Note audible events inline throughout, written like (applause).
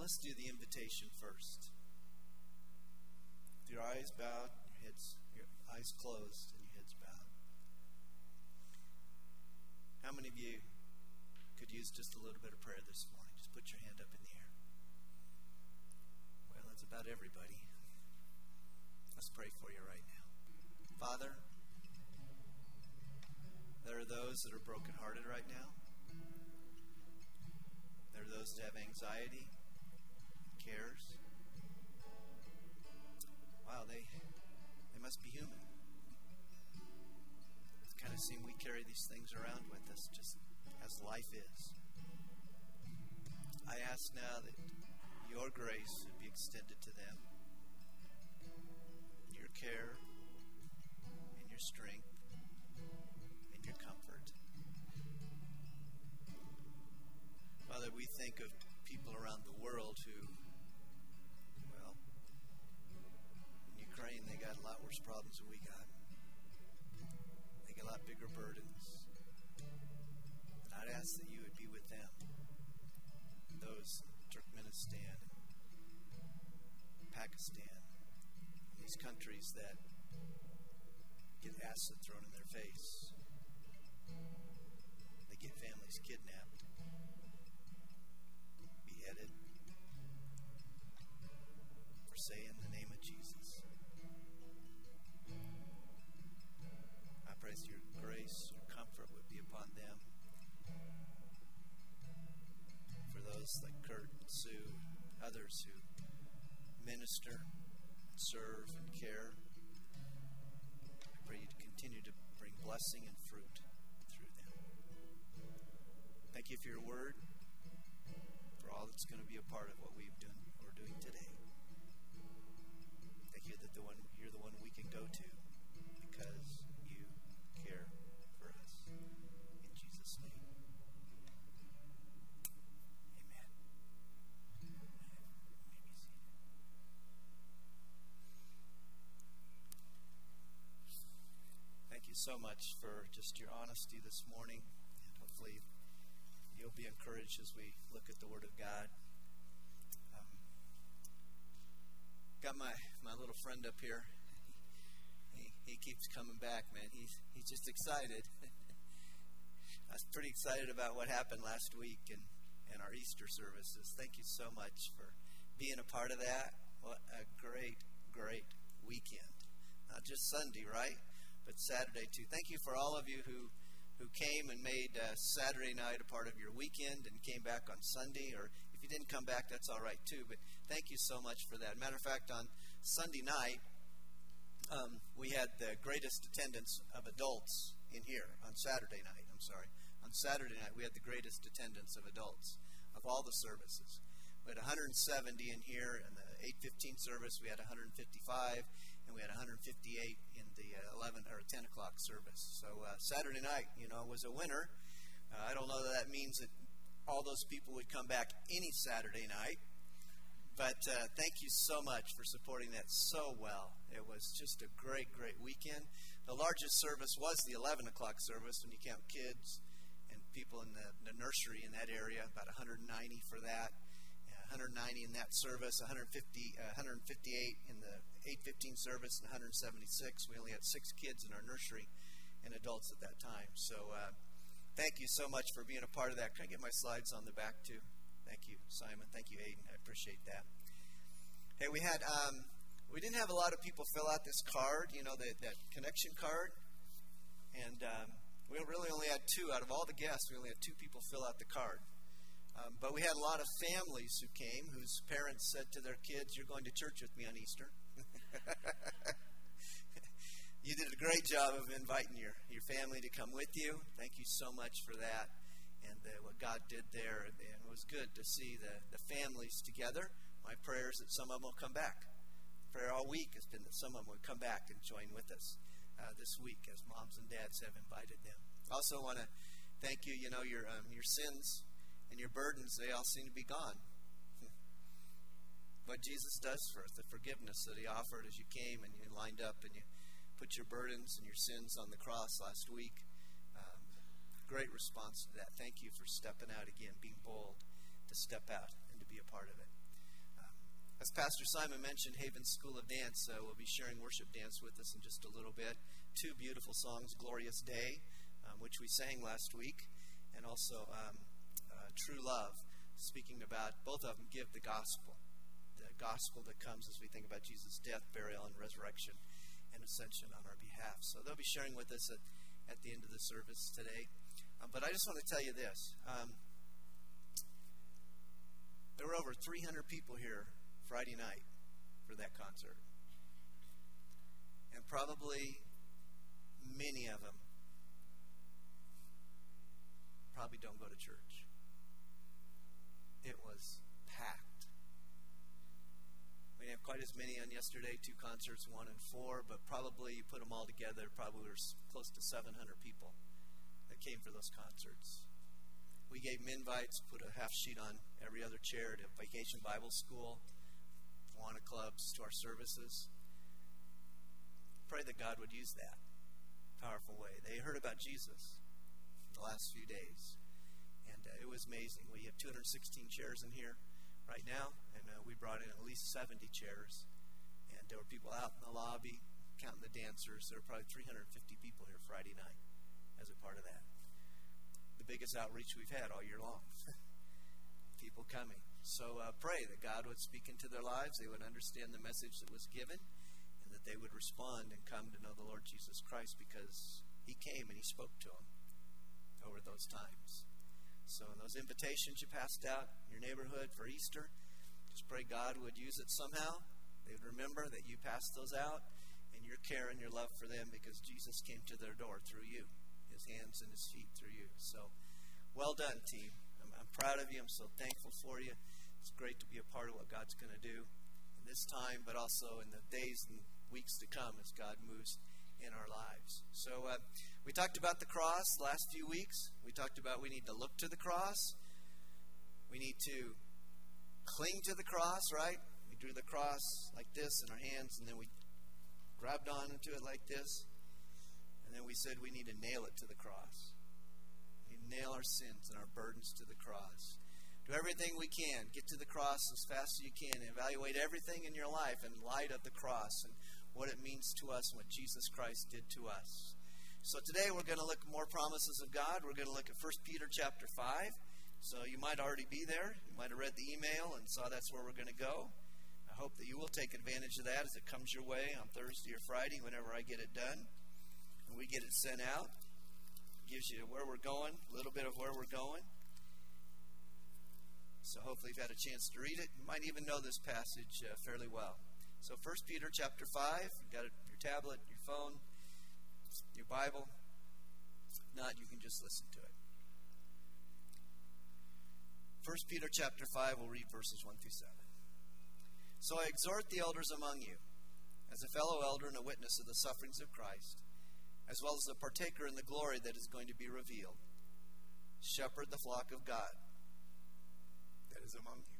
let's do the invitation first. With your eyes bowed, your heads, your eyes closed, and your heads bowed. How many of you could use just a little bit of prayer this morning? Just put your hand up in the air. Well, that's about everybody. Let's pray for you right now. Father, there are those that are brokenhearted right now. There are those that have anxiety, cares. Wow, they they must be human. It kind of seem we carry these things around with us just as life is. I ask now that your grace would be extended to them, your care and your strength and your comfort. Father, we think of people around the world who, Ukraine, they got a lot worse problems than we got. They got a lot bigger burdens. And I'd ask that you would be with them, those Turkmenistan, Pakistan, these countries that get acid thrown in their face. They get families kidnapped. Minister, serve, and care, I pray you to continue to bring blessing and fruit through them. Thank you for your word, for all that's going to be a part of what we've done, we're doing today Thank you that the one you're the one we can go to because so much for just your honesty this morning, and hopefully you'll be encouraged as we look at the Word of God. Um, got my, my little friend up here. He, he keeps coming back, man. He's, he's just excited. (laughs) I was pretty excited about what happened last week and, and our Easter services. Thank you so much for being a part of that. What a great, great weekend. Not just Sunday, right? But Saturday too. Thank you for all of you who who came and made uh, Saturday night a part of your weekend and came back on Sunday, or if you didn't come back, that's all right too. But thank you so much for that. Matter of fact, on Sunday night, um, we had the greatest attendance of adults in here. On Saturday night, I'm sorry. On Saturday night, we had the greatest attendance of adults of all the services. We had 170 in here. In the 8:15 service, we had 155, and we had 158 in the uh, 11 or 10 o'clock service. So uh, Saturday night, you know, was a winner. Uh, I don't know that that means that all those people would come back any Saturday night. But uh, thank you so much for supporting that so well. It was just a great, great weekend. The largest service was the 11 o'clock service when you count kids and people in the, the nursery in that area, about 190 for that. 190 in that service, 150, uh, 158 in the 815 service, and 176. We only had six kids in our nursery and adults at that time. So uh, Thank you so much for being a part of that. Can I get my slides on the back too? Thank you, Simon. Thank you, Aiden. I appreciate that. Hey, we had um, we didn't have a lot of people fill out this card. You know that that connection card, and um, we really only had two out of all the guests. We only had two people fill out the card. Um, but we had a lot of families who came whose parents said to their kids, "You're going to church with me on Easter." (laughs) you did a great job of inviting your, your family to come with you. Thank you so much for that and uh, what God did there. And it was good to see the, the families together. My prayer is that some of them will come back. Prayer all week has been that some of them would come back and join with us uh, this week as moms and dads have invited them. Also want to thank you. You know, your, um, your sins and your burdens, they all seem to be gone. What Jesus does for us, the forgiveness that he offered as you came and you lined up and you put your burdens and your sins on the cross last week. Um, great response to that. Thank you for stepping out again, being bold to step out and to be a part of it. As Pastor Simon mentioned, Haven School of Dance uh, will be sharing worship dance with us in just a little bit. Two beautiful songs, Glorious Day, um, which we sang last week, and also um, uh, True Love, speaking about both of them give the gospel. Gospel that comes as we think about Jesus' death, burial, and resurrection and ascension on our behalf. So they'll be sharing with us at, at the end of the service today. Um, but I just want to tell you this. Um, there were over 300 people here Friday night for that concert. And probably many of them probably don't go to church. It was. Quite as many on yesterday, two concerts, one and four, but probably you put them all together, probably were close to 700 people that came for those concerts. We gave them invites, put a half sheet on every other chair to Vacation Bible School. Awana clubs, to our services. Pray that God would use that powerful way. They heard about Jesus the last few days, and uh, it was amazing. We have 216 chairs in here right now, and uh, we brought in at least 70 chairs, and there were people out in the lobby counting the dancers. There were probably 350 people here Friday night as a part of that. The biggest outreach we've had all year long. (laughs) people coming. So uh, pray that God would speak into their lives, they would understand the message that was given, and that they would respond and come to know the Lord Jesus Christ because He came and He spoke to them over those times. So, in those invitations you passed out in your neighborhood for Easter, just pray God would use it somehow. They would remember that you passed those out and your care and your love for them because Jesus came to their door through you, His hands and His feet through you. So, well done, team I'm proud of you. I'm so thankful for you. It's great to be a part of what God's going to do in this time, but also in the days and weeks to come as God moves in our lives. So, uh, we talked about the cross last few weeks. We talked about we need to look to the cross. We need to cling to the cross, right? We drew the cross like this in our hands, and then we grabbed onto it like this. And then we said we need to nail it to the cross We nail our sins and our burdens to the cross. Do everything we can. Get to the cross as fast as you can. Evaluate everything in your life in light of the cross and what it means to us what Jesus Christ did to us. So today we're going to look more promises of God. We're going to look at 1 Peter chapter 5. So you might already be there. You might have read the email and saw that's where we're going to go. I hope that you will take advantage of that as it comes your way on Thursday or Friday whenever I get it done and we get it sent out It gives you where we're going, a little bit of where we're going. So hopefully you've had a chance to read it. You might even know this passage uh, fairly well. So 1 Peter chapter 5, you've got your tablet, your phone, your Bible. If not, you can just listen to it. 1 Peter chapter 5, we'll read verses 1 through 7. So I exhort the elders among you, as a fellow elder and a witness of the sufferings of Christ as well as a partaker in the glory that is going to be revealed. Shepherd the flock of God that is among you.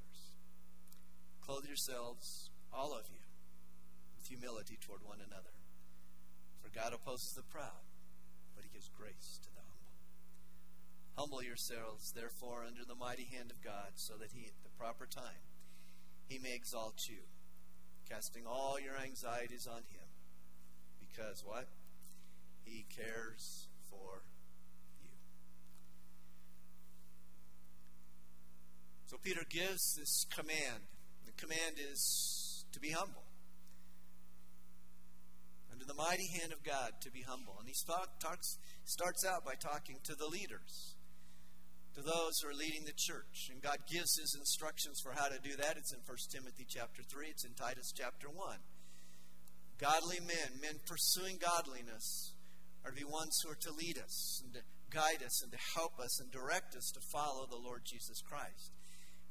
Clothe yourselves, all of you, with humility toward one another. For God opposes the proud, but he gives grace to the humble. Humble yourselves, therefore, under the mighty hand of God, so that he, at the proper time, he may exalt you casting all your anxieties on Him. Because what? He cares for you. So Peter gives this command. The command is to be humble. Under the mighty hand of God, to be humble. And he talks, starts out by talking to the leaders to those who are leading the church. And God gives his instructions for how to do that. It's in 1 Timothy chapter 3, it's in Titus chapter 1. Godly men, men pursuing godliness, are to be ones who are to lead us and to guide us and to help us and direct us to follow the Lord Jesus Christ.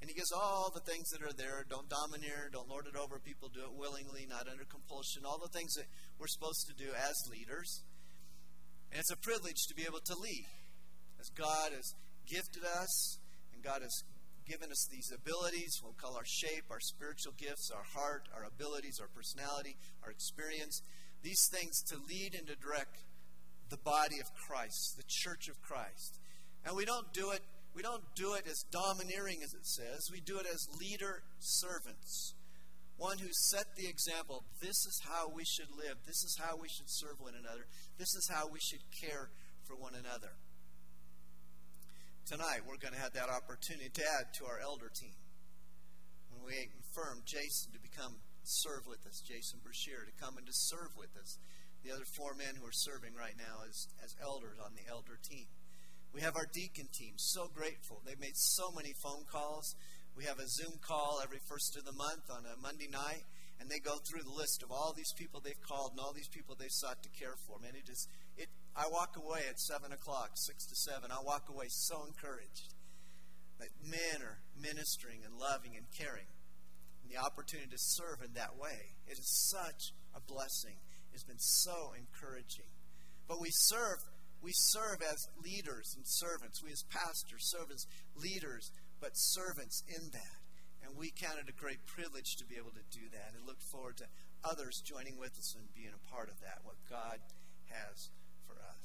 And he gives all the things that are there. Don't domineer, don't lord it over people, do it willingly, not under compulsion, all the things that we're supposed to do as leaders. And it's a privilege to be able to lead. As God has gifted us, and God has given us these abilities, we'll call our shape, our spiritual gifts, our heart, our abilities, our personality, our experience, these things to lead and to direct the body of Christ, the church of Christ. And we don't do it we don't do it as domineering as it says. We do it as leader servants. One who set the example. This is how we should live. This is how we should serve one another. This is how we should care for one another. Tonight, we're going to have that opportunity to add to our elder team. When we confirm Jason to become serve with us, Jason Brashear to come and to serve with us. The other four men who are serving right now as, as elders on the elder team. We have our deacon team. So grateful. They've made so many phone calls. We have a Zoom call every first of the month on a Monday night, and they go through the list of all these people they've called and all these people they've sought to care for. Man, it is it. I walk away at seven o'clock, six to seven. I walk away so encouraged that men are ministering and loving and caring, and the opportunity to serve in that way. It is such a blessing. It's been so encouraging. But we serve we serve as leaders and servants. We as pastors serve as leaders, but servants in that. And we count it a great privilege to be able to do that and look forward to others joining with us and being a part of that, what God has for us.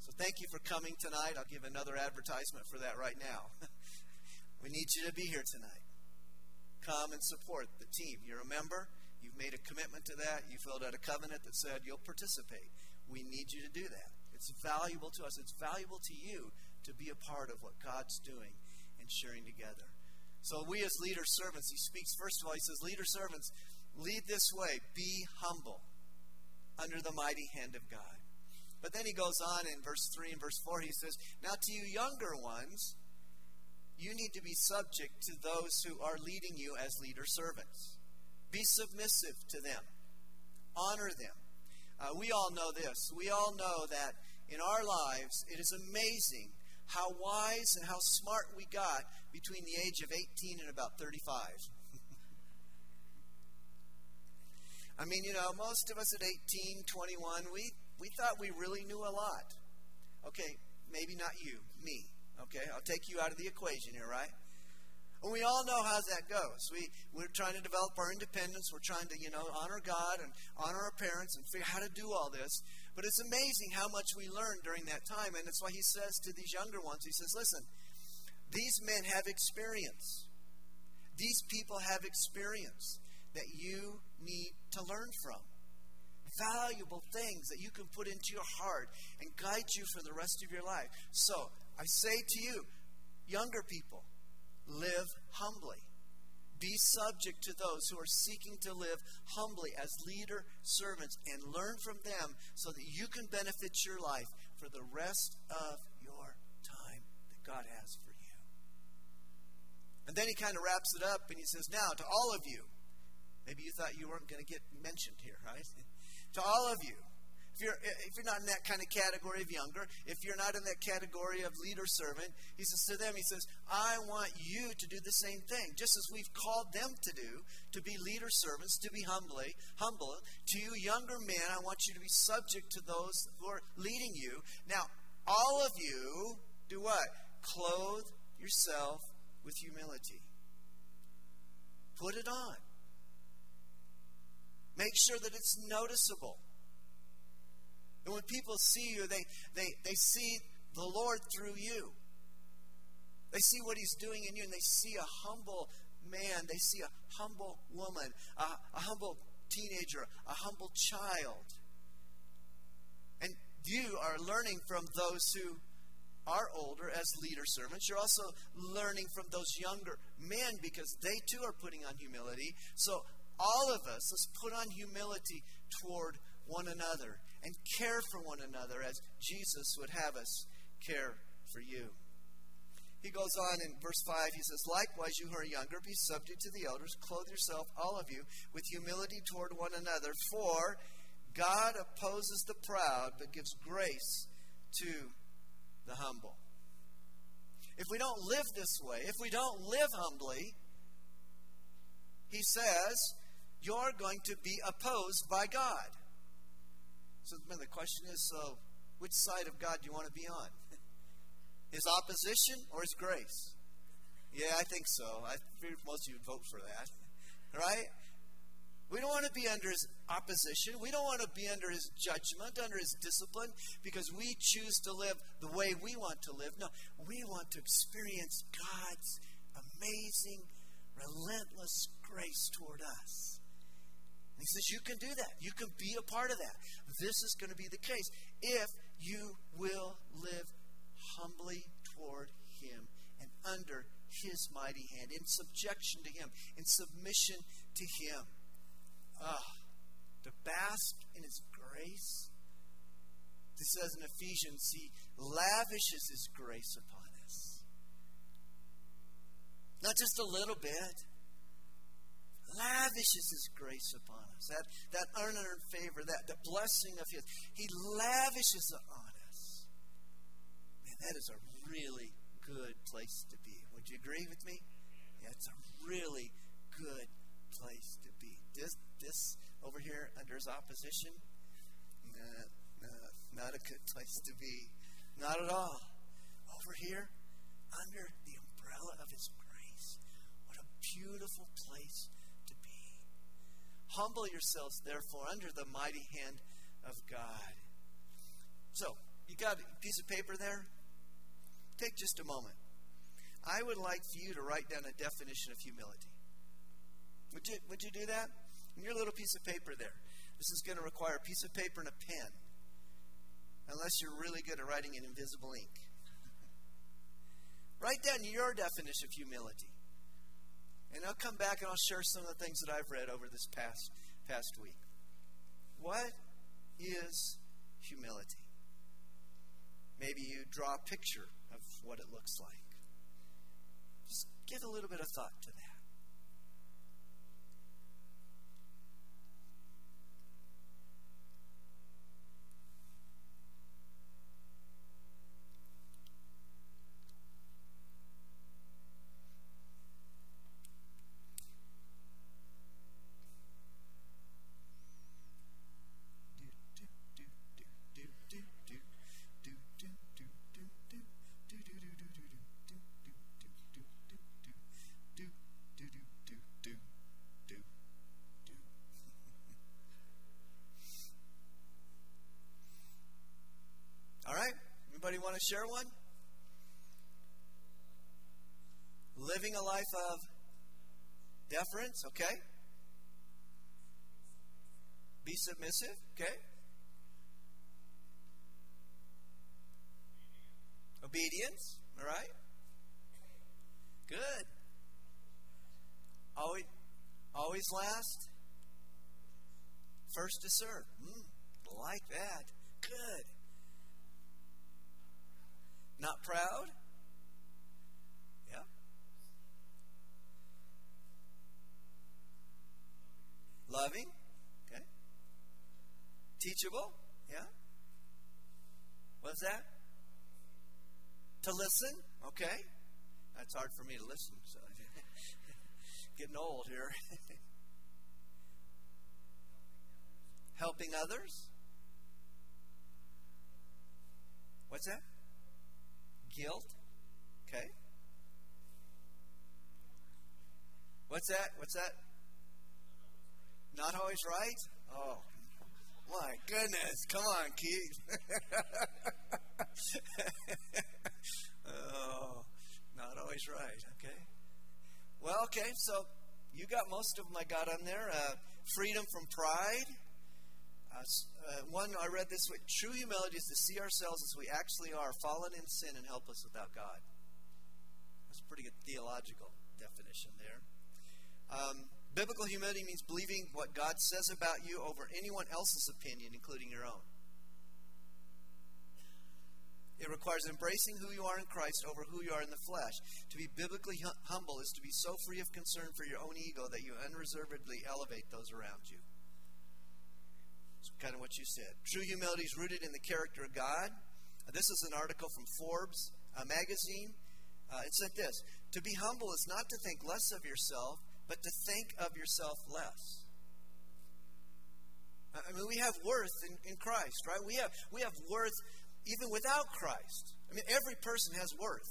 So thank you for coming tonight. I'll give another advertisement for that right now. (laughs) we need you to be here tonight. Come and support the team. You're a member. You've made a commitment to that. You filled out a covenant that said you'll participate. We need you to do that. It's valuable to us. It's valuable to you to be a part of what God's doing and sharing together. So, we as leader servants, he speaks, first of all, he says, Leader servants, lead this way, be humble under the mighty hand of God. But then he goes on in verse 3 and verse 4, he says, Now to you younger ones, you need to be subject to those who are leading you as leader servants. Be submissive to them, honor them. Uh, we all know this. We all know that in our lives, it is amazing how wise and how smart we got between the age of 18 and about 35. (laughs) I mean, you know, most of us at 18, 21, we, we thought we really knew a lot. Okay, maybe not you, me. Okay, I'll take you out of the equation here, right? And we all know how that goes. We, we're trying to develop our independence. We're trying to, you know, honor God and honor our parents and figure out how to do all this. But it's amazing how much we learn during that time. And that's why he says to these younger ones, he says, listen, these men have experience. These people have experience that you need to learn from. Valuable things that you can put into your heart and guide you for the rest of your life. So I say to you, younger people, live humbly. Be subject to those who are seeking to live humbly as leader servants and learn from them so that you can benefit your life for the rest of your time that God has for you. And then he kind of wraps it up and he says, Now, to all of you, maybe you thought you weren't going to get mentioned here, right? (laughs) to all of you, you're, eh, if you're not in that kind of category of younger, if you're not in that category of leader servant, he says to them, he says, I want you to do the same thing. Just as we've called them to do, to be leader servants, to be humbly, humble. To you younger men, I want you to be subject to those who are leading you. Now, all of you do what? Clothe yourself with humility. Put it on. Make sure that it's noticeable. And when people see you, they, they, they see the Lord through you. They see what He's doing in you, and they see a humble man. They see a humble woman, a, a humble teenager, a humble child. And you are learning from those who are older as leader servants. You're also learning from those younger men because they too are putting on humility. So, all of us, let's put on humility toward one another and care for one another as Jesus would have us care for you. He goes on in verse 5, he says, Likewise, you who are younger, be subject to the elders. Clothe yourself, all of you, with humility toward one another. For God opposes the proud, but gives grace to the humble. if we don't live this way, if we don't live humbly, he says, you're going to be opposed by God. So the question is so, which side of God do you want to be on? (laughs) His opposition or his grace? Yeah, I think so. I figured most of you would vote for that. (laughs) Right? We don't want to be under his opposition. We don't want to be under his judgment, under his discipline, because we choose to live the way we want to live. No, we want to experience God's amazing, relentless grace toward us. He says, You can do that. You can be a part of that. This is going to be the case if you will live humbly toward him and under his mighty hand, in subjection to him, in submission to him. Ah, to bask in his grace. It says in Ephesians, he lavishes his grace upon us. Not just a little bit. Lavishes his grace upon us. That, that unearned favor, that the blessing of his. He lavishes it on us. Man, that is a really good place to be. Would you agree with me? Yeah, it's a really good place to be. This, this over here under his opposition, nah, nah, not a good place to be. Not at all. Over here, under the umbrella of his grace, what a beautiful place. Humble yourselves, therefore, under the mighty hand of God. So, you got a piece of paper there? Take just a moment. I would like for you to write down a definition of humility. Would you, would you do that? In your little piece of paper there. This is going to require a piece of paper and a pen. Unless you're really good at writing in invisible ink. (laughs) Write down your definition of humility. And I'll come back and I'll share some of the things that I've read over this past past week. What is humility? Maybe you draw a picture of what it looks like. Just give a little bit of thought to that. Anybody want to share one? Living a life of deference, okay? Be submissive, okay? Obedience, all right? Good. Always, always last. First to serve. Mm, like that. Good. Not proud? Yeah. Loving? Okay. Teachable? Yeah. What's that? To listen? Okay. That's hard for me to listen, so (laughs) getting old here. (laughs) Helping others? What's that? Guilt. Okay. What's that? What's that? Not always right? Oh, my goodness. Come on, Keith. (laughs) oh, not always right. Okay. Well, okay, so you got most of them I got on there. Uh, freedom from pride. Uh, uh, one I read this way True humility is to see ourselves as we actually are, fallen in sin and helpless without God. That's a pretty good theological definition there. Um, biblical humility means believing what God says about you over anyone else's opinion, including your own. It requires embracing who you are in Christ over who you are in the flesh. To be biblically humble is to be so free of concern for your own ego that you unreservedly elevate those around you. Kind of what you said. True humility is rooted in the character of God. Uh, this is an article from Forbes a magazine. Uh, it said this To be humble is not to think less of yourself, but to think of yourself less. I mean, we have worth in, in Christ, right? We have, we have worth even without Christ. I mean, every person has worth.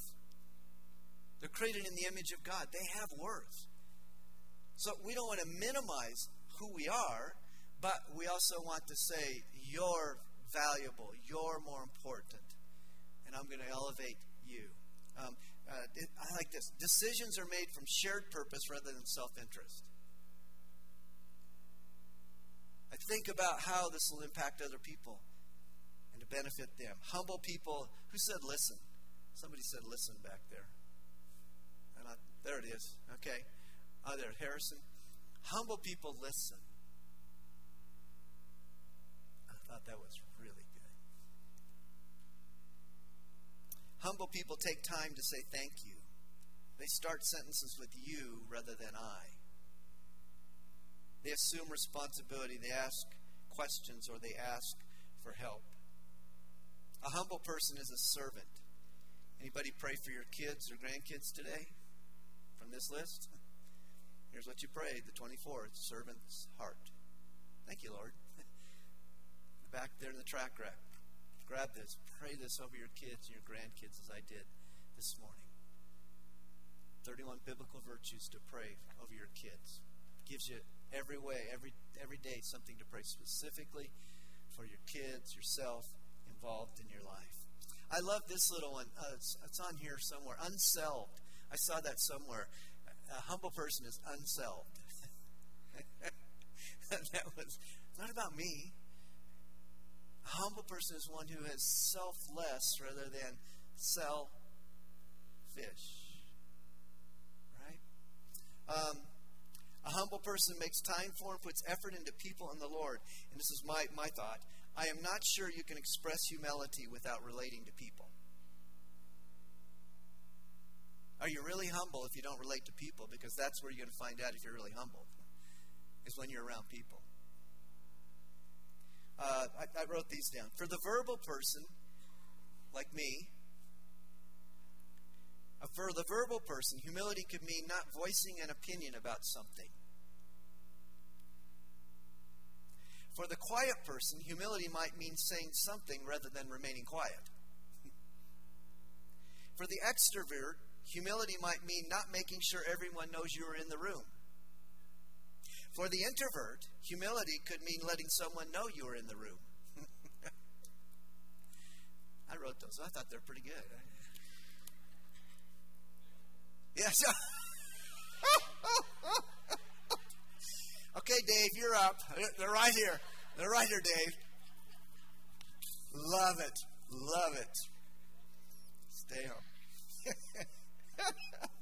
They're created in the image of God, they have worth. So we don't want to minimize who we are, but we also want to say, you're valuable, you're more important, and I'm going to elevate you. Um, uh, it, I like this. Decisions are made from shared purpose rather than self interest. I think about how this will impact other people and to benefit them. Humble people, who said listen? Somebody said listen back there. And I, there it is. Okay. Oh, there, Harrison. Humble people listen. I thought that was really good. Humble people take time to say thank you. They start sentences with you rather than I. They assume responsibility. They ask questions or they ask for help. A humble person is a servant. Anybody pray for your kids or grandkids today from this list? (laughs) Here's what you prayed the 24th servant's heart. Thank you, Lord. Back there in the track rack. Grab this. Pray this over your kids and your grandkids as I did this morning. 31 biblical virtues to pray over your kids. Gives you every way, every every day something to pray specifically for your kids, yourself, involved in your life. I love this little one. Uh, it's, it's, on here somewhere. Unselved. I saw that somewhere. A humble person is unselved. (laughs) that was not about me. A humble person is one who is selfless rather than selfish. Right? Um, a humble person makes time for and puts effort into people and the Lord. And this is my, my thought. I am not sure you can express humility without relating to people. Are you really humble if you don't relate to people? Because that's where you're going to find out if you're really humble, is when you're around people. Uh, I, I wrote these down. For the verbal person, like me, for the verbal person, humility could mean not voicing an opinion about something. For the quiet person, humility might mean saying something rather than remaining quiet. (laughs) For the extrovert, humility might mean not making sure everyone knows you are in the room. For the introvert, humility could mean letting someone know you are in the room. (laughs) I wrote those. I thought they're pretty good. Yes. (laughs) okay, Dave, you're up. They're right here. They're right here, Dave. Love it. Love it. Stay home. (laughs)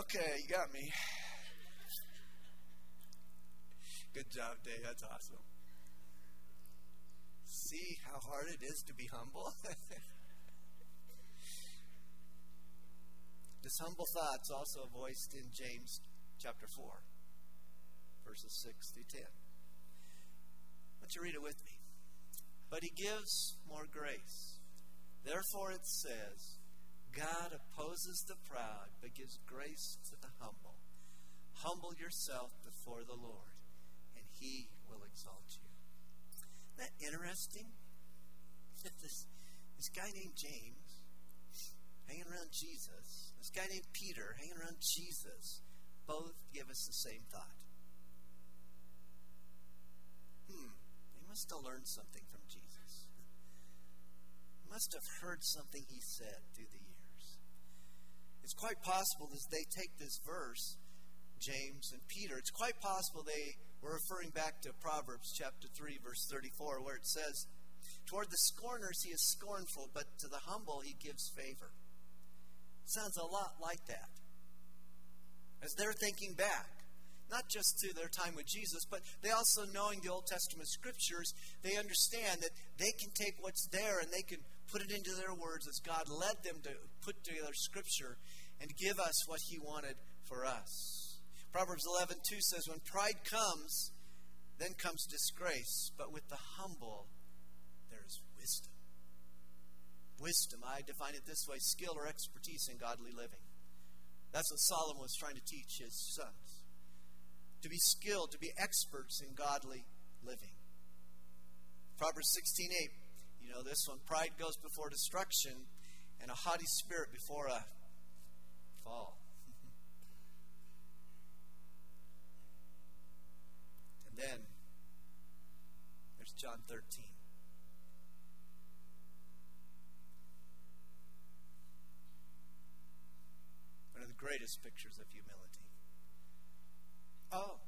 okay, you got me. Good job, Dave. That's awesome. See how hard it is to be humble? (laughs) This humble thought's also voiced in James chapter 4, verses 6 through 10. Why don't you read it with me? But he gives more grace. Therefore it says, God opposes the proud, but gives grace to the humble. Humble yourself before the Lord, and he will exalt you. Isn't that interesting? (laughs) this, this guy named James hanging around Jesus this guy named Peter hanging around Jesus both give us the same thought. Hmm, they must have learned something from Jesus. Must have heard something he said through the. It's quite possible as they take this verse, James and Peter, it's quite possible they were referring back to Proverbs chapter 3, verse 34, where it says, Toward the scorners he is scornful, but to the humble he gives favor. Sounds a lot like that. As they're thinking back, not just to their time with Jesus, but they also, knowing the Old Testament scriptures, they understand that they can take what's there and they can put it into their words as God led them to put together scripture and give us what He wanted for us. Proverbs 11 2 says, When pride comes, then comes disgrace, but with the humble, there is wisdom. Wisdom, I define it this way skill or expertise in godly living. That's what Solomon was trying to teach his sons. To be skilled, to be experts in godly living. Proverbs 16:8. You know this one. Pride goes before destruction, and a haughty spirit before a fall. (laughs) and then there's John 13. One of the greatest pictures of humility. Oh,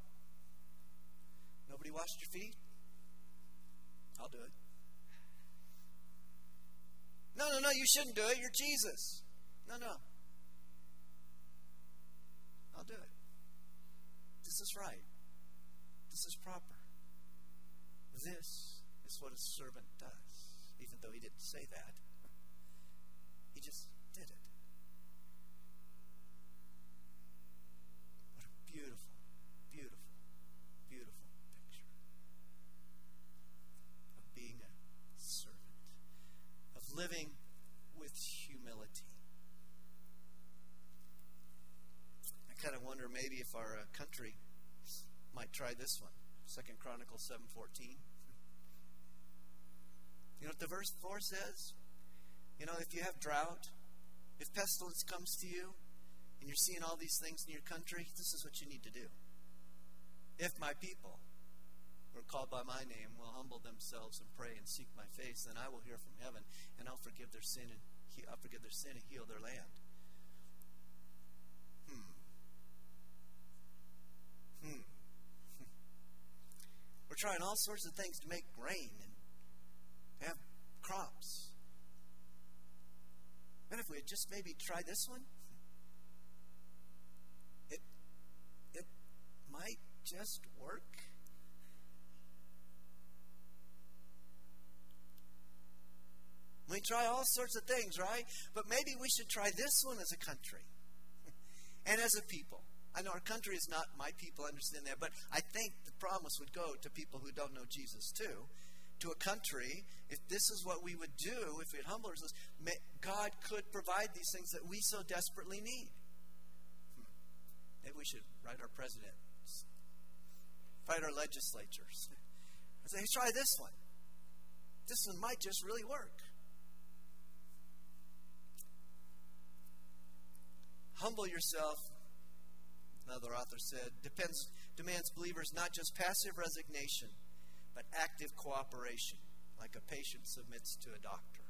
nobody washed your feet? I'll do it. No, you shouldn't do it. You're Jesus. No, no. I'll do it. This is right. This is proper. This is what a servant does, even though he didn't say that. He just did it. What a beautiful, beautiful picture of being a servant, of living with humility. I kind of wonder maybe if our uh, country might try this one. Second Chronicles seven fourteen. You know what the verse four says? You know, if you have drought, if pestilence comes to you, and you're seeing all these things in your country, this is what you need to do. If my people who are called by my name will humble themselves and pray and seek my face, then I will hear from heaven and I'll forgive their sin and I'll forgive their sin and heal their land. Hmm. Hmm. Trying all sorts of things to make rain and have crops. And if we had just maybe try this one, it it might just work. We try all sorts of things, right? But maybe we should try this one as a country (laughs) and as a people. I know our country is not my people, understand that, but I think the promise would go to people who don't know Jesus too. To a country, if this is what we would do, if we humble ourselves, God could provide these things that we so desperately need. Hmm. Maybe we should write our president, write our legislatures, (laughs) and say, hey, try this one. This one might just really work. Humble yourself, another author said, depends, demands believers not just passive resignation, but active cooperation, like a patient submits to a doctor.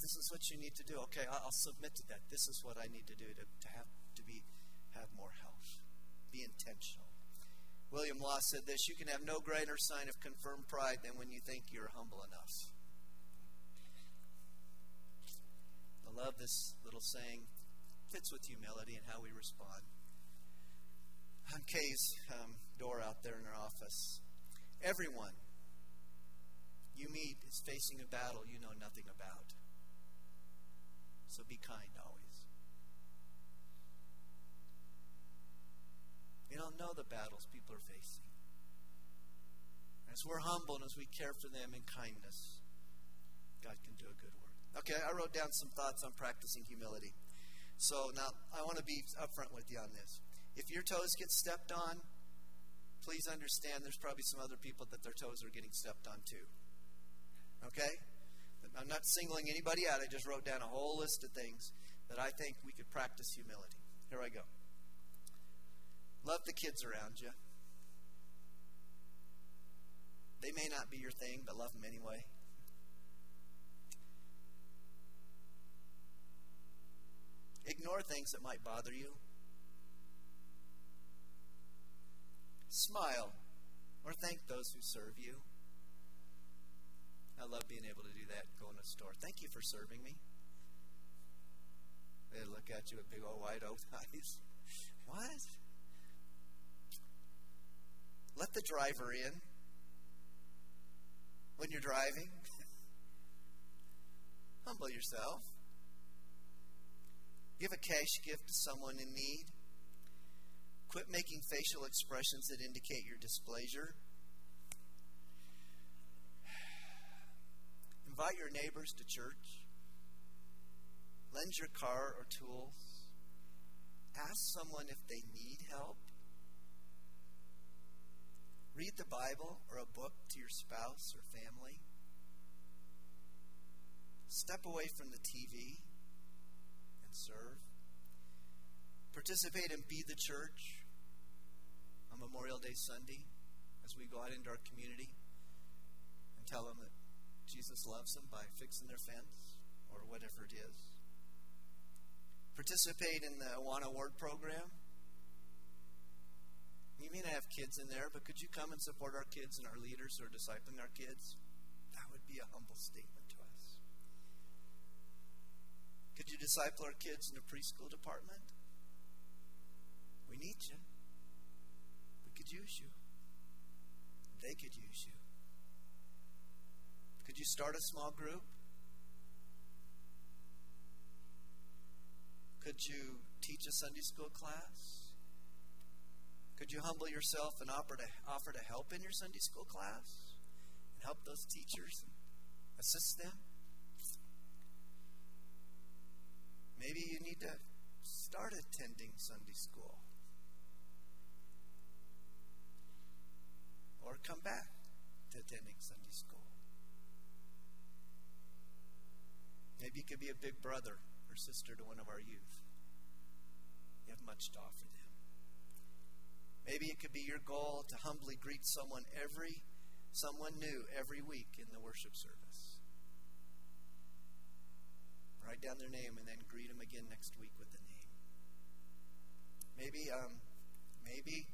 This is what you need to do. Okay, I'll submit to that. This is what I need to do to, to have to be have more health. Be intentional. William Law said this you can have no greater sign of confirmed pride than when you think you're humble enough. I love this little saying. Fits with humility and how we respond. On Kay's um, door out there in her office, everyone you meet is facing a battle you know nothing about. So be kind always. You don't know the battles people are facing. As we're humble and as we care for them in kindness, God can do a good work. Okay, I wrote down some thoughts on practicing humility. So now I want to be upfront with you on this. If your toes get stepped on, please understand there's probably some other people that their toes are getting stepped on too. Okay? I'm not singling anybody out. I just wrote down a whole list of things that I think we could practice humility. Here I go. Love the kids around you. They may not be your thing, but love them anyway. Ignore things that might bother you. Smile or thank those who serve you. I love being able to do that, go in a store. Thank you for serving me. They look at you with big old wide open (laughs) eyes. What? Let the driver in when you're driving. (laughs) Humble yourself. Give a cash gift to someone in need. Quit making facial expressions that indicate your displeasure. (sighs) Invite your neighbors to church. Lend your car or tools. Ask someone if they need help. Read the Bible or a book to your spouse or family. Step away from the TV and serve. Participate and Be the Church on Memorial Day Sunday as we go out into our community and tell them that Jesus loves them by fixing their fence or whatever it is. Participate in the Awana Word program. You may not have kids in there, but could you come and support our kids and our leaders who are discipling our kids? That would be a humble statement to us. Could you disciple our kids in the preschool department? We need you. We could use you. They could use you. Could you start a small group? Could you teach a Sunday school class? Could you humble yourself and offer to, offer to help in your Sunday school class and help those teachers and assist them? Maybe you need to start attending Sunday school. Or come back to attending Sunday school. Maybe you could be a big brother or sister to one of our youth. You have much to offer them. Maybe it could be your goal to humbly greet someone every someone new every week in the worship service. Write down their name and then greet them again next week with the name. Maybe um maybe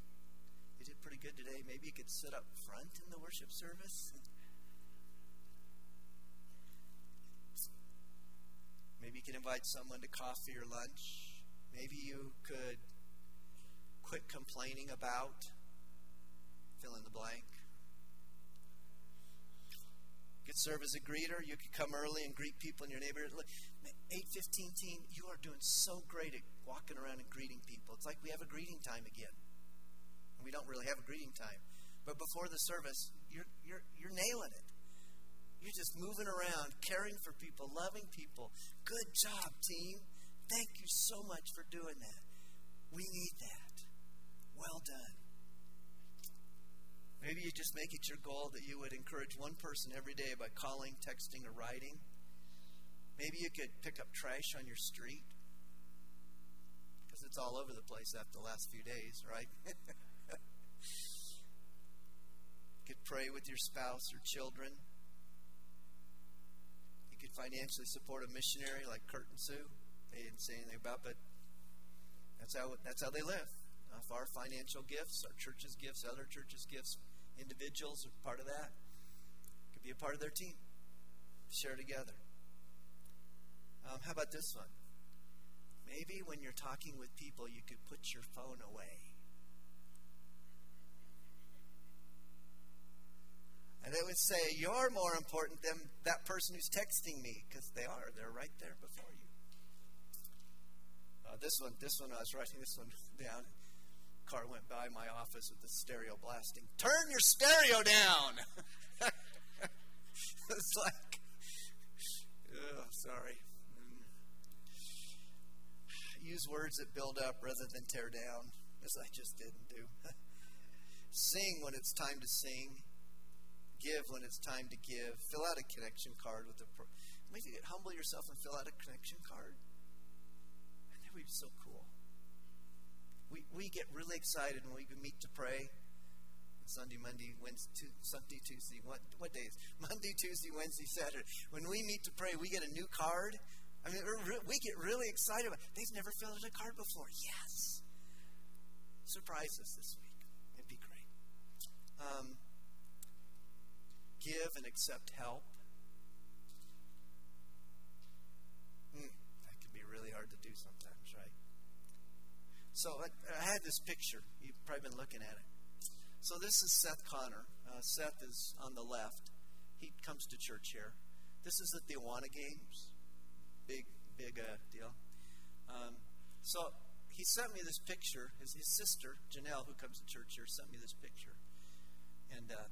you did pretty good today. Maybe you could sit up front in the worship service (laughs) Maybe you can invite someone to coffee or lunch. Maybe you could quit complaining about, fill in the blank. You could serve as a greeter. You could come early and greet people in your neighborhood. 815 team, you are doing so great at walking around and greeting people. It's like we have a greeting time again. We don't really have a greeting time. But before the service, you're, you're, you're nailing it. You're just moving around, caring for people, loving people. Good job, team. Thank you so much for doing that. We need that. Well done. Maybe you just make it your goal that you would encourage one person every day by calling, texting, or writing. Maybe you could pick up trash on your street because it's all over the place after the last few days, right? (laughs) you could pray with your spouse or children You could financially support a missionary like Kurt and Sue. They didn't say anything about, but that's how that's how they live. Uh, our financial gifts, our church's gifts, other churches' gifts, individuals are part of that. Could be a part of their team. Share together. Um, how about this one? Maybe when you're talking with people, you could put your phone away. And they would say, You're more important than that person who's texting me, because they are. They're right there before you. Uh, this one, this one, I was writing this one (laughs) down. Car went by my office with the stereo blasting. Turn your stereo down! (laughs) it's like, (laughs) oh, sorry. Use words that build up rather than tear down, as I just didn't do. (laughs) sing when it's time to sing give when it's time to give. Fill out a connection card with the. Pro- Maybe you humble yourself and fill out a connection card. And that would be so cool. We, we get really excited when we meet to pray. Sunday, Monday, Wednesday, Sunday, Tuesday. What what days? (laughs) Monday, Tuesday, Wednesday, Saturday. When we meet to pray, we get a new card. I mean, we get really excited about. They've never filled out a card before. Yes. Surprise us this week. It'd be great. Um, give and accept help. Hmm, that can be really hard to do sometimes, right? So I, I, had this picture. You've probably been looking at it. So this is Seth Connor. Uh, Seth is on the left. He comes to church here. This is at the Awana Games. Big, big uh, deal. Um, so he sent me this picture. His, his sister, Janelle, who comes to church here, sent me this picture. And uh,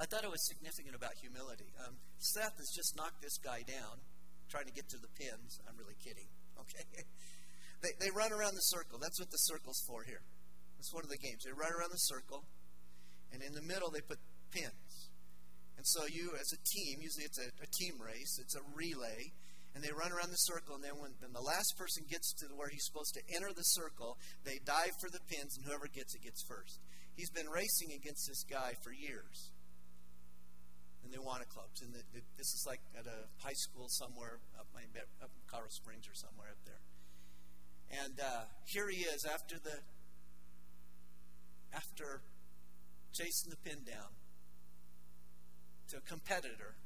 I thought it was significant about humility. Um, Seth has just knocked this guy down, trying to get to the pins. I'm really kidding. (laughs) Okay. they, they run around the circle. That's what the circle's for here. That's one of the games. They run around the circle, and in the middle they put pins. And so you, as a team, usually it's a, a team race, it's a relay, and they run around the circle. And then when, when the last person gets to where he's supposed to enter the circle, they dive for the pins, and whoever gets it gets first. He's been racing against this guy for years in the Awana clubs. And the, the, this is like at a high school somewhere up, my, up in Colorado Springs or somewhere up there. And uh, here he is after the after chasing the pin down to a competitor,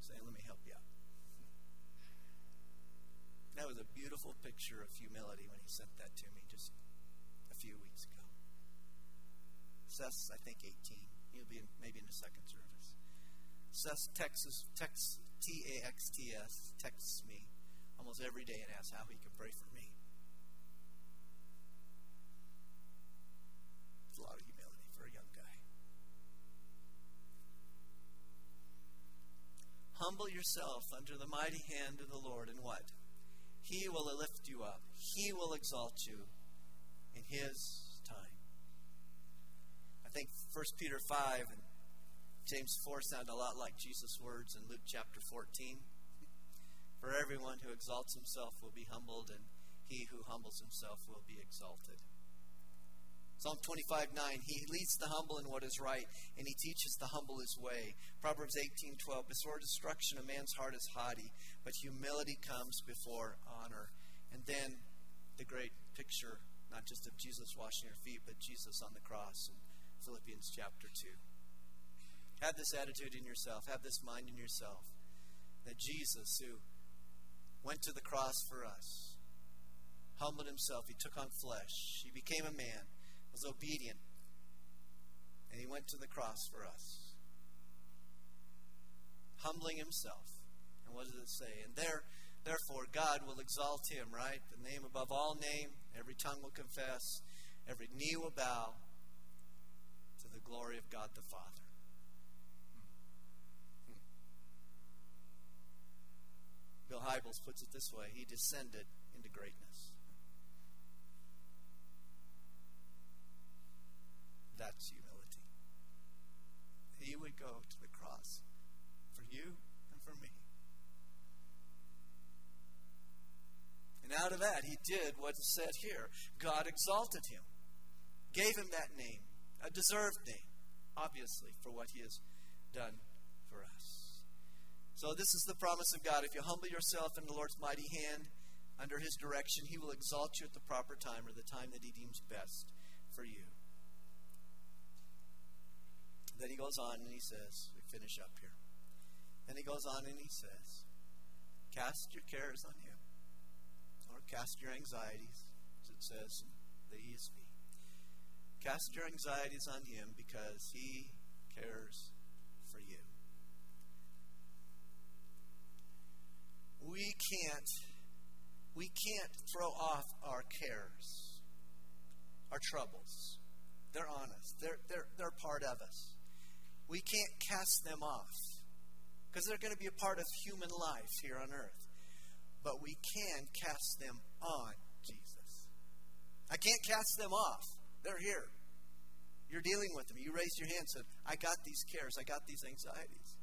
saying, "Let me help you out." That was a beautiful picture of humility when he sent that to me just a few weeks ago. Seth's, I think, 18. He'll be in, maybe in the second service. Seth texts, text, T A X T S, texts me almost every day and asks how he can pray for me. It's a lot of humility for a young guy. Humble yourself under the mighty hand of the Lord, and what? He will lift you up. He will exalt you in His time. I think 1 Peter 5 and James 4 sound a lot like Jesus' words in Luke chapter 14. For everyone who exalts himself will be humbled, and he who humbles himself will be exalted. Psalm 25, 9, he leads the humble in what is right, and he teaches the humble his way. Proverbs 18, 12, before destruction a man's heart is haughty, but humility comes before honor. And then the great picture, not just of Jesus washing your feet, but Jesus on the cross in Philippians chapter 2. Have this attitude in yourself, have this mind in yourself, that Jesus, who went to the cross for us, humbled himself, he took on flesh, he became a man was obedient, and he went to the cross for us, humbling himself. And what does it say? And there, therefore, God will exalt him, right? The name above all name, every tongue will confess, every knee will bow to the glory of God the Father. Hmm. Bill Hybels puts it this way He descended into greatness. That's humility. He would go to the cross for you and for me. And out of that, he did what is said here. God exalted him, gave him that name, a deserved name, obviously, for what he has done for us. So, this is the promise of God. If you humble yourself in the Lord's mighty hand, under his direction, he will exalt you at the proper time or the time that he deems best for you. Then he goes on and he says, we finish up here. Then he goes on and he says, Cast your cares on him, or cast your anxieties, as it says in the ESV. Cast your anxieties on him because he cares for you. We can't we can't throw off our cares, our troubles. They're on us. They're, they're, they're part of us we can't cast them off because they're going to be a part of human life here on earth. But we can cast them on Jesus. I can't cast them off. They're here. You're dealing with them. You raised your hand and said, I got these cares, I got these anxieties.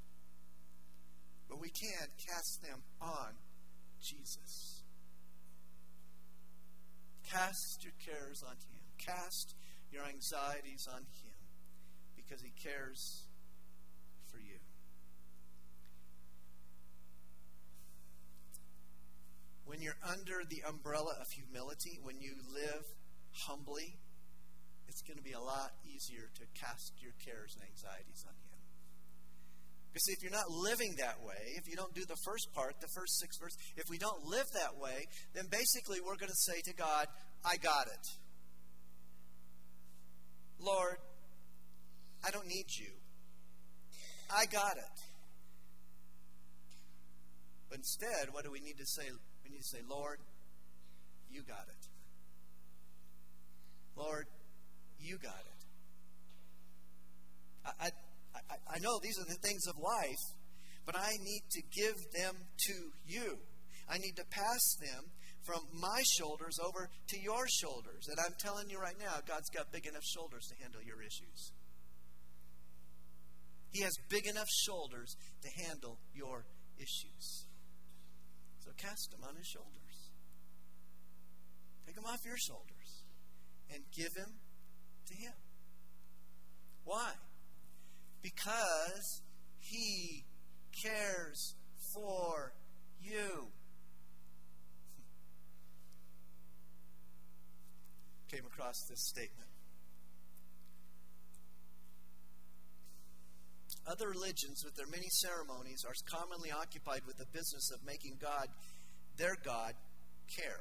But we can cast them on Jesus. Cast your cares on Him. Cast your anxieties on Him because He cares when you're under the umbrella of humility, when you live humbly, it's going to be a lot easier to cast your cares and anxieties on Him. Because if you're not living that way, if you don't do the first part, the first six verses, if we don't live that way, then basically we're going to say to God, I got it. Lord, I don't need you. I got it. But instead, what do we need to say? We need to say, Lord, you got it. Lord, you got it. I, I, I know these are the things of life, but I need to give them to you. I need to pass them from my shoulders over to your shoulders. And I'm telling you right now, God's got big enough shoulders to handle your issues. He has big enough shoulders to handle your issues. So cast them on his shoulders. Take them off your shoulders and give him to him. Why? Because he cares for you. (laughs) Came across this statement. Other religions, with their many ceremonies, are commonly occupied with the business of making God, their God, care.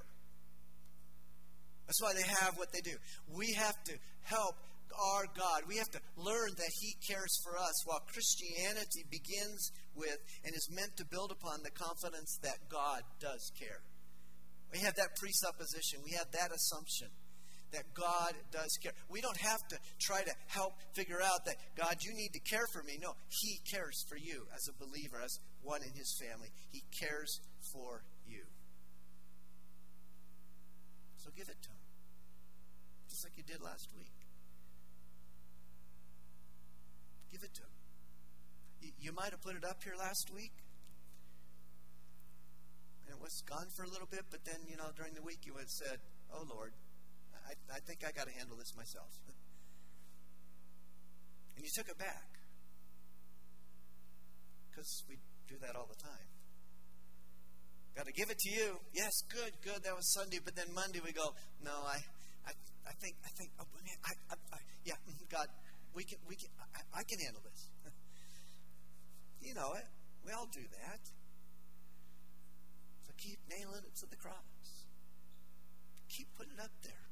That's why they have what they do. We have to help our God. We have to learn that He cares for us, while Christianity begins with and is meant to build upon the confidence that God does care. We have that presupposition, we have that assumption that God does care. We don't have to try to help figure out that, God, you need to care for me. No, He cares for you as a believer, as one in His family. He cares for you. So give it to Him, just like you did last week. Give it to Him. You, might have put it up here last week. And it was gone for a little bit, but then, you know, during the week you had said, Oh Lord, I, I think I got to handle this myself. and you took it back. Because we do that all the time. Got to give it to you. Yes, good, good. That was Sunday, but then Monday we go, no, I, I, I think, I think, oh, I, I, I, yeah, mm-hmm, God, we can, we can, I, I can handle this. (laughs) you know it. We all do that. So keep nailing it to the cross. Keep putting it up there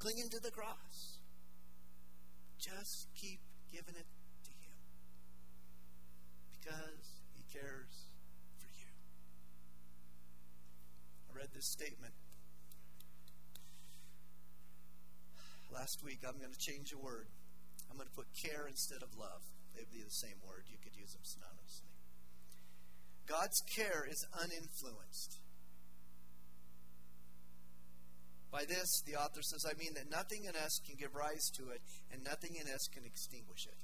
clinging to the cross. Just keep giving it to Him because He cares for you. I read this statement last week. I'm going to change a word. I'm going to put care instead of love. They'd be the same word. You could use them synonymously. God's care is uninfluenced. By this, the author says, I mean that nothing in us can give rise to it, and nothing in us can extinguish it.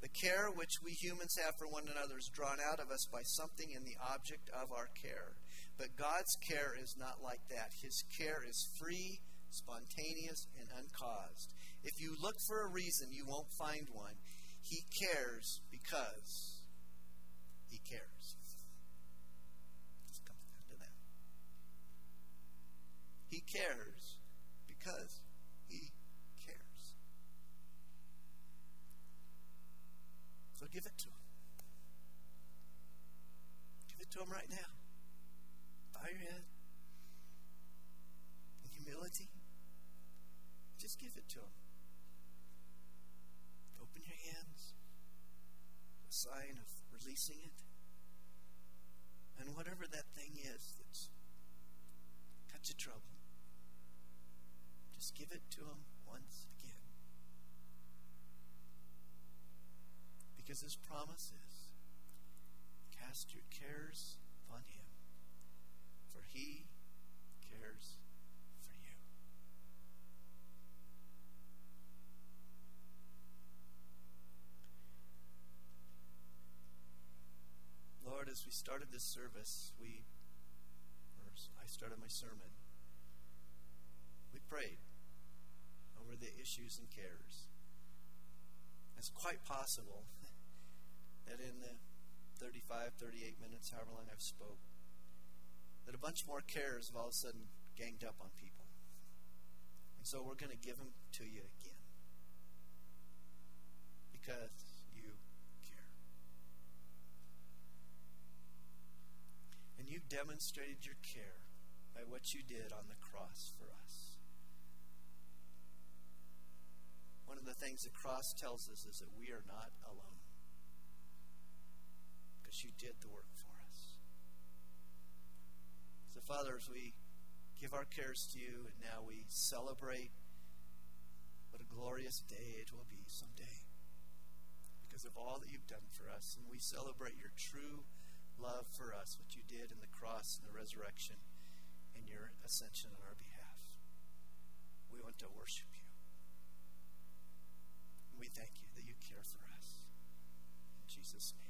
The care which we humans have for one another is drawn out of us by something in the object of our care. But God's care is not like that. His care is free, spontaneous, and uncaused. If you look for a reason, you won't find one. He cares because He cares. He cares because He cares. So give it to Him. Give it to Him right now. Bow your head. In humility. Just give it to Him. Open your hands. A sign of releasing it. And whatever that thing is that's got you trouble give it to Him once again. Because His promise is cast your cares upon Him, for He cares for you. Lord, as we started this service, we, I started my sermon, we prayed over the issues and cares. It's quite possible that in the 35, 38 minutes, however long I've spoke, that a bunch more cares have all of a sudden ganged up on people. And so we're going to give them to you again. Because you care. And you demonstrated your care by what you did on the cross for us. One of the things the cross tells us is that we are not alone. Because you did the work for us. So, Father, as we give our cares to you, and now we celebrate What a glorious day it will be someday because of all that you've done for us. And we celebrate your true love for us, what you did in the cross and the resurrection and your ascension on our behalf. We want to worship you we thank you that you care for us. In Jesus' name.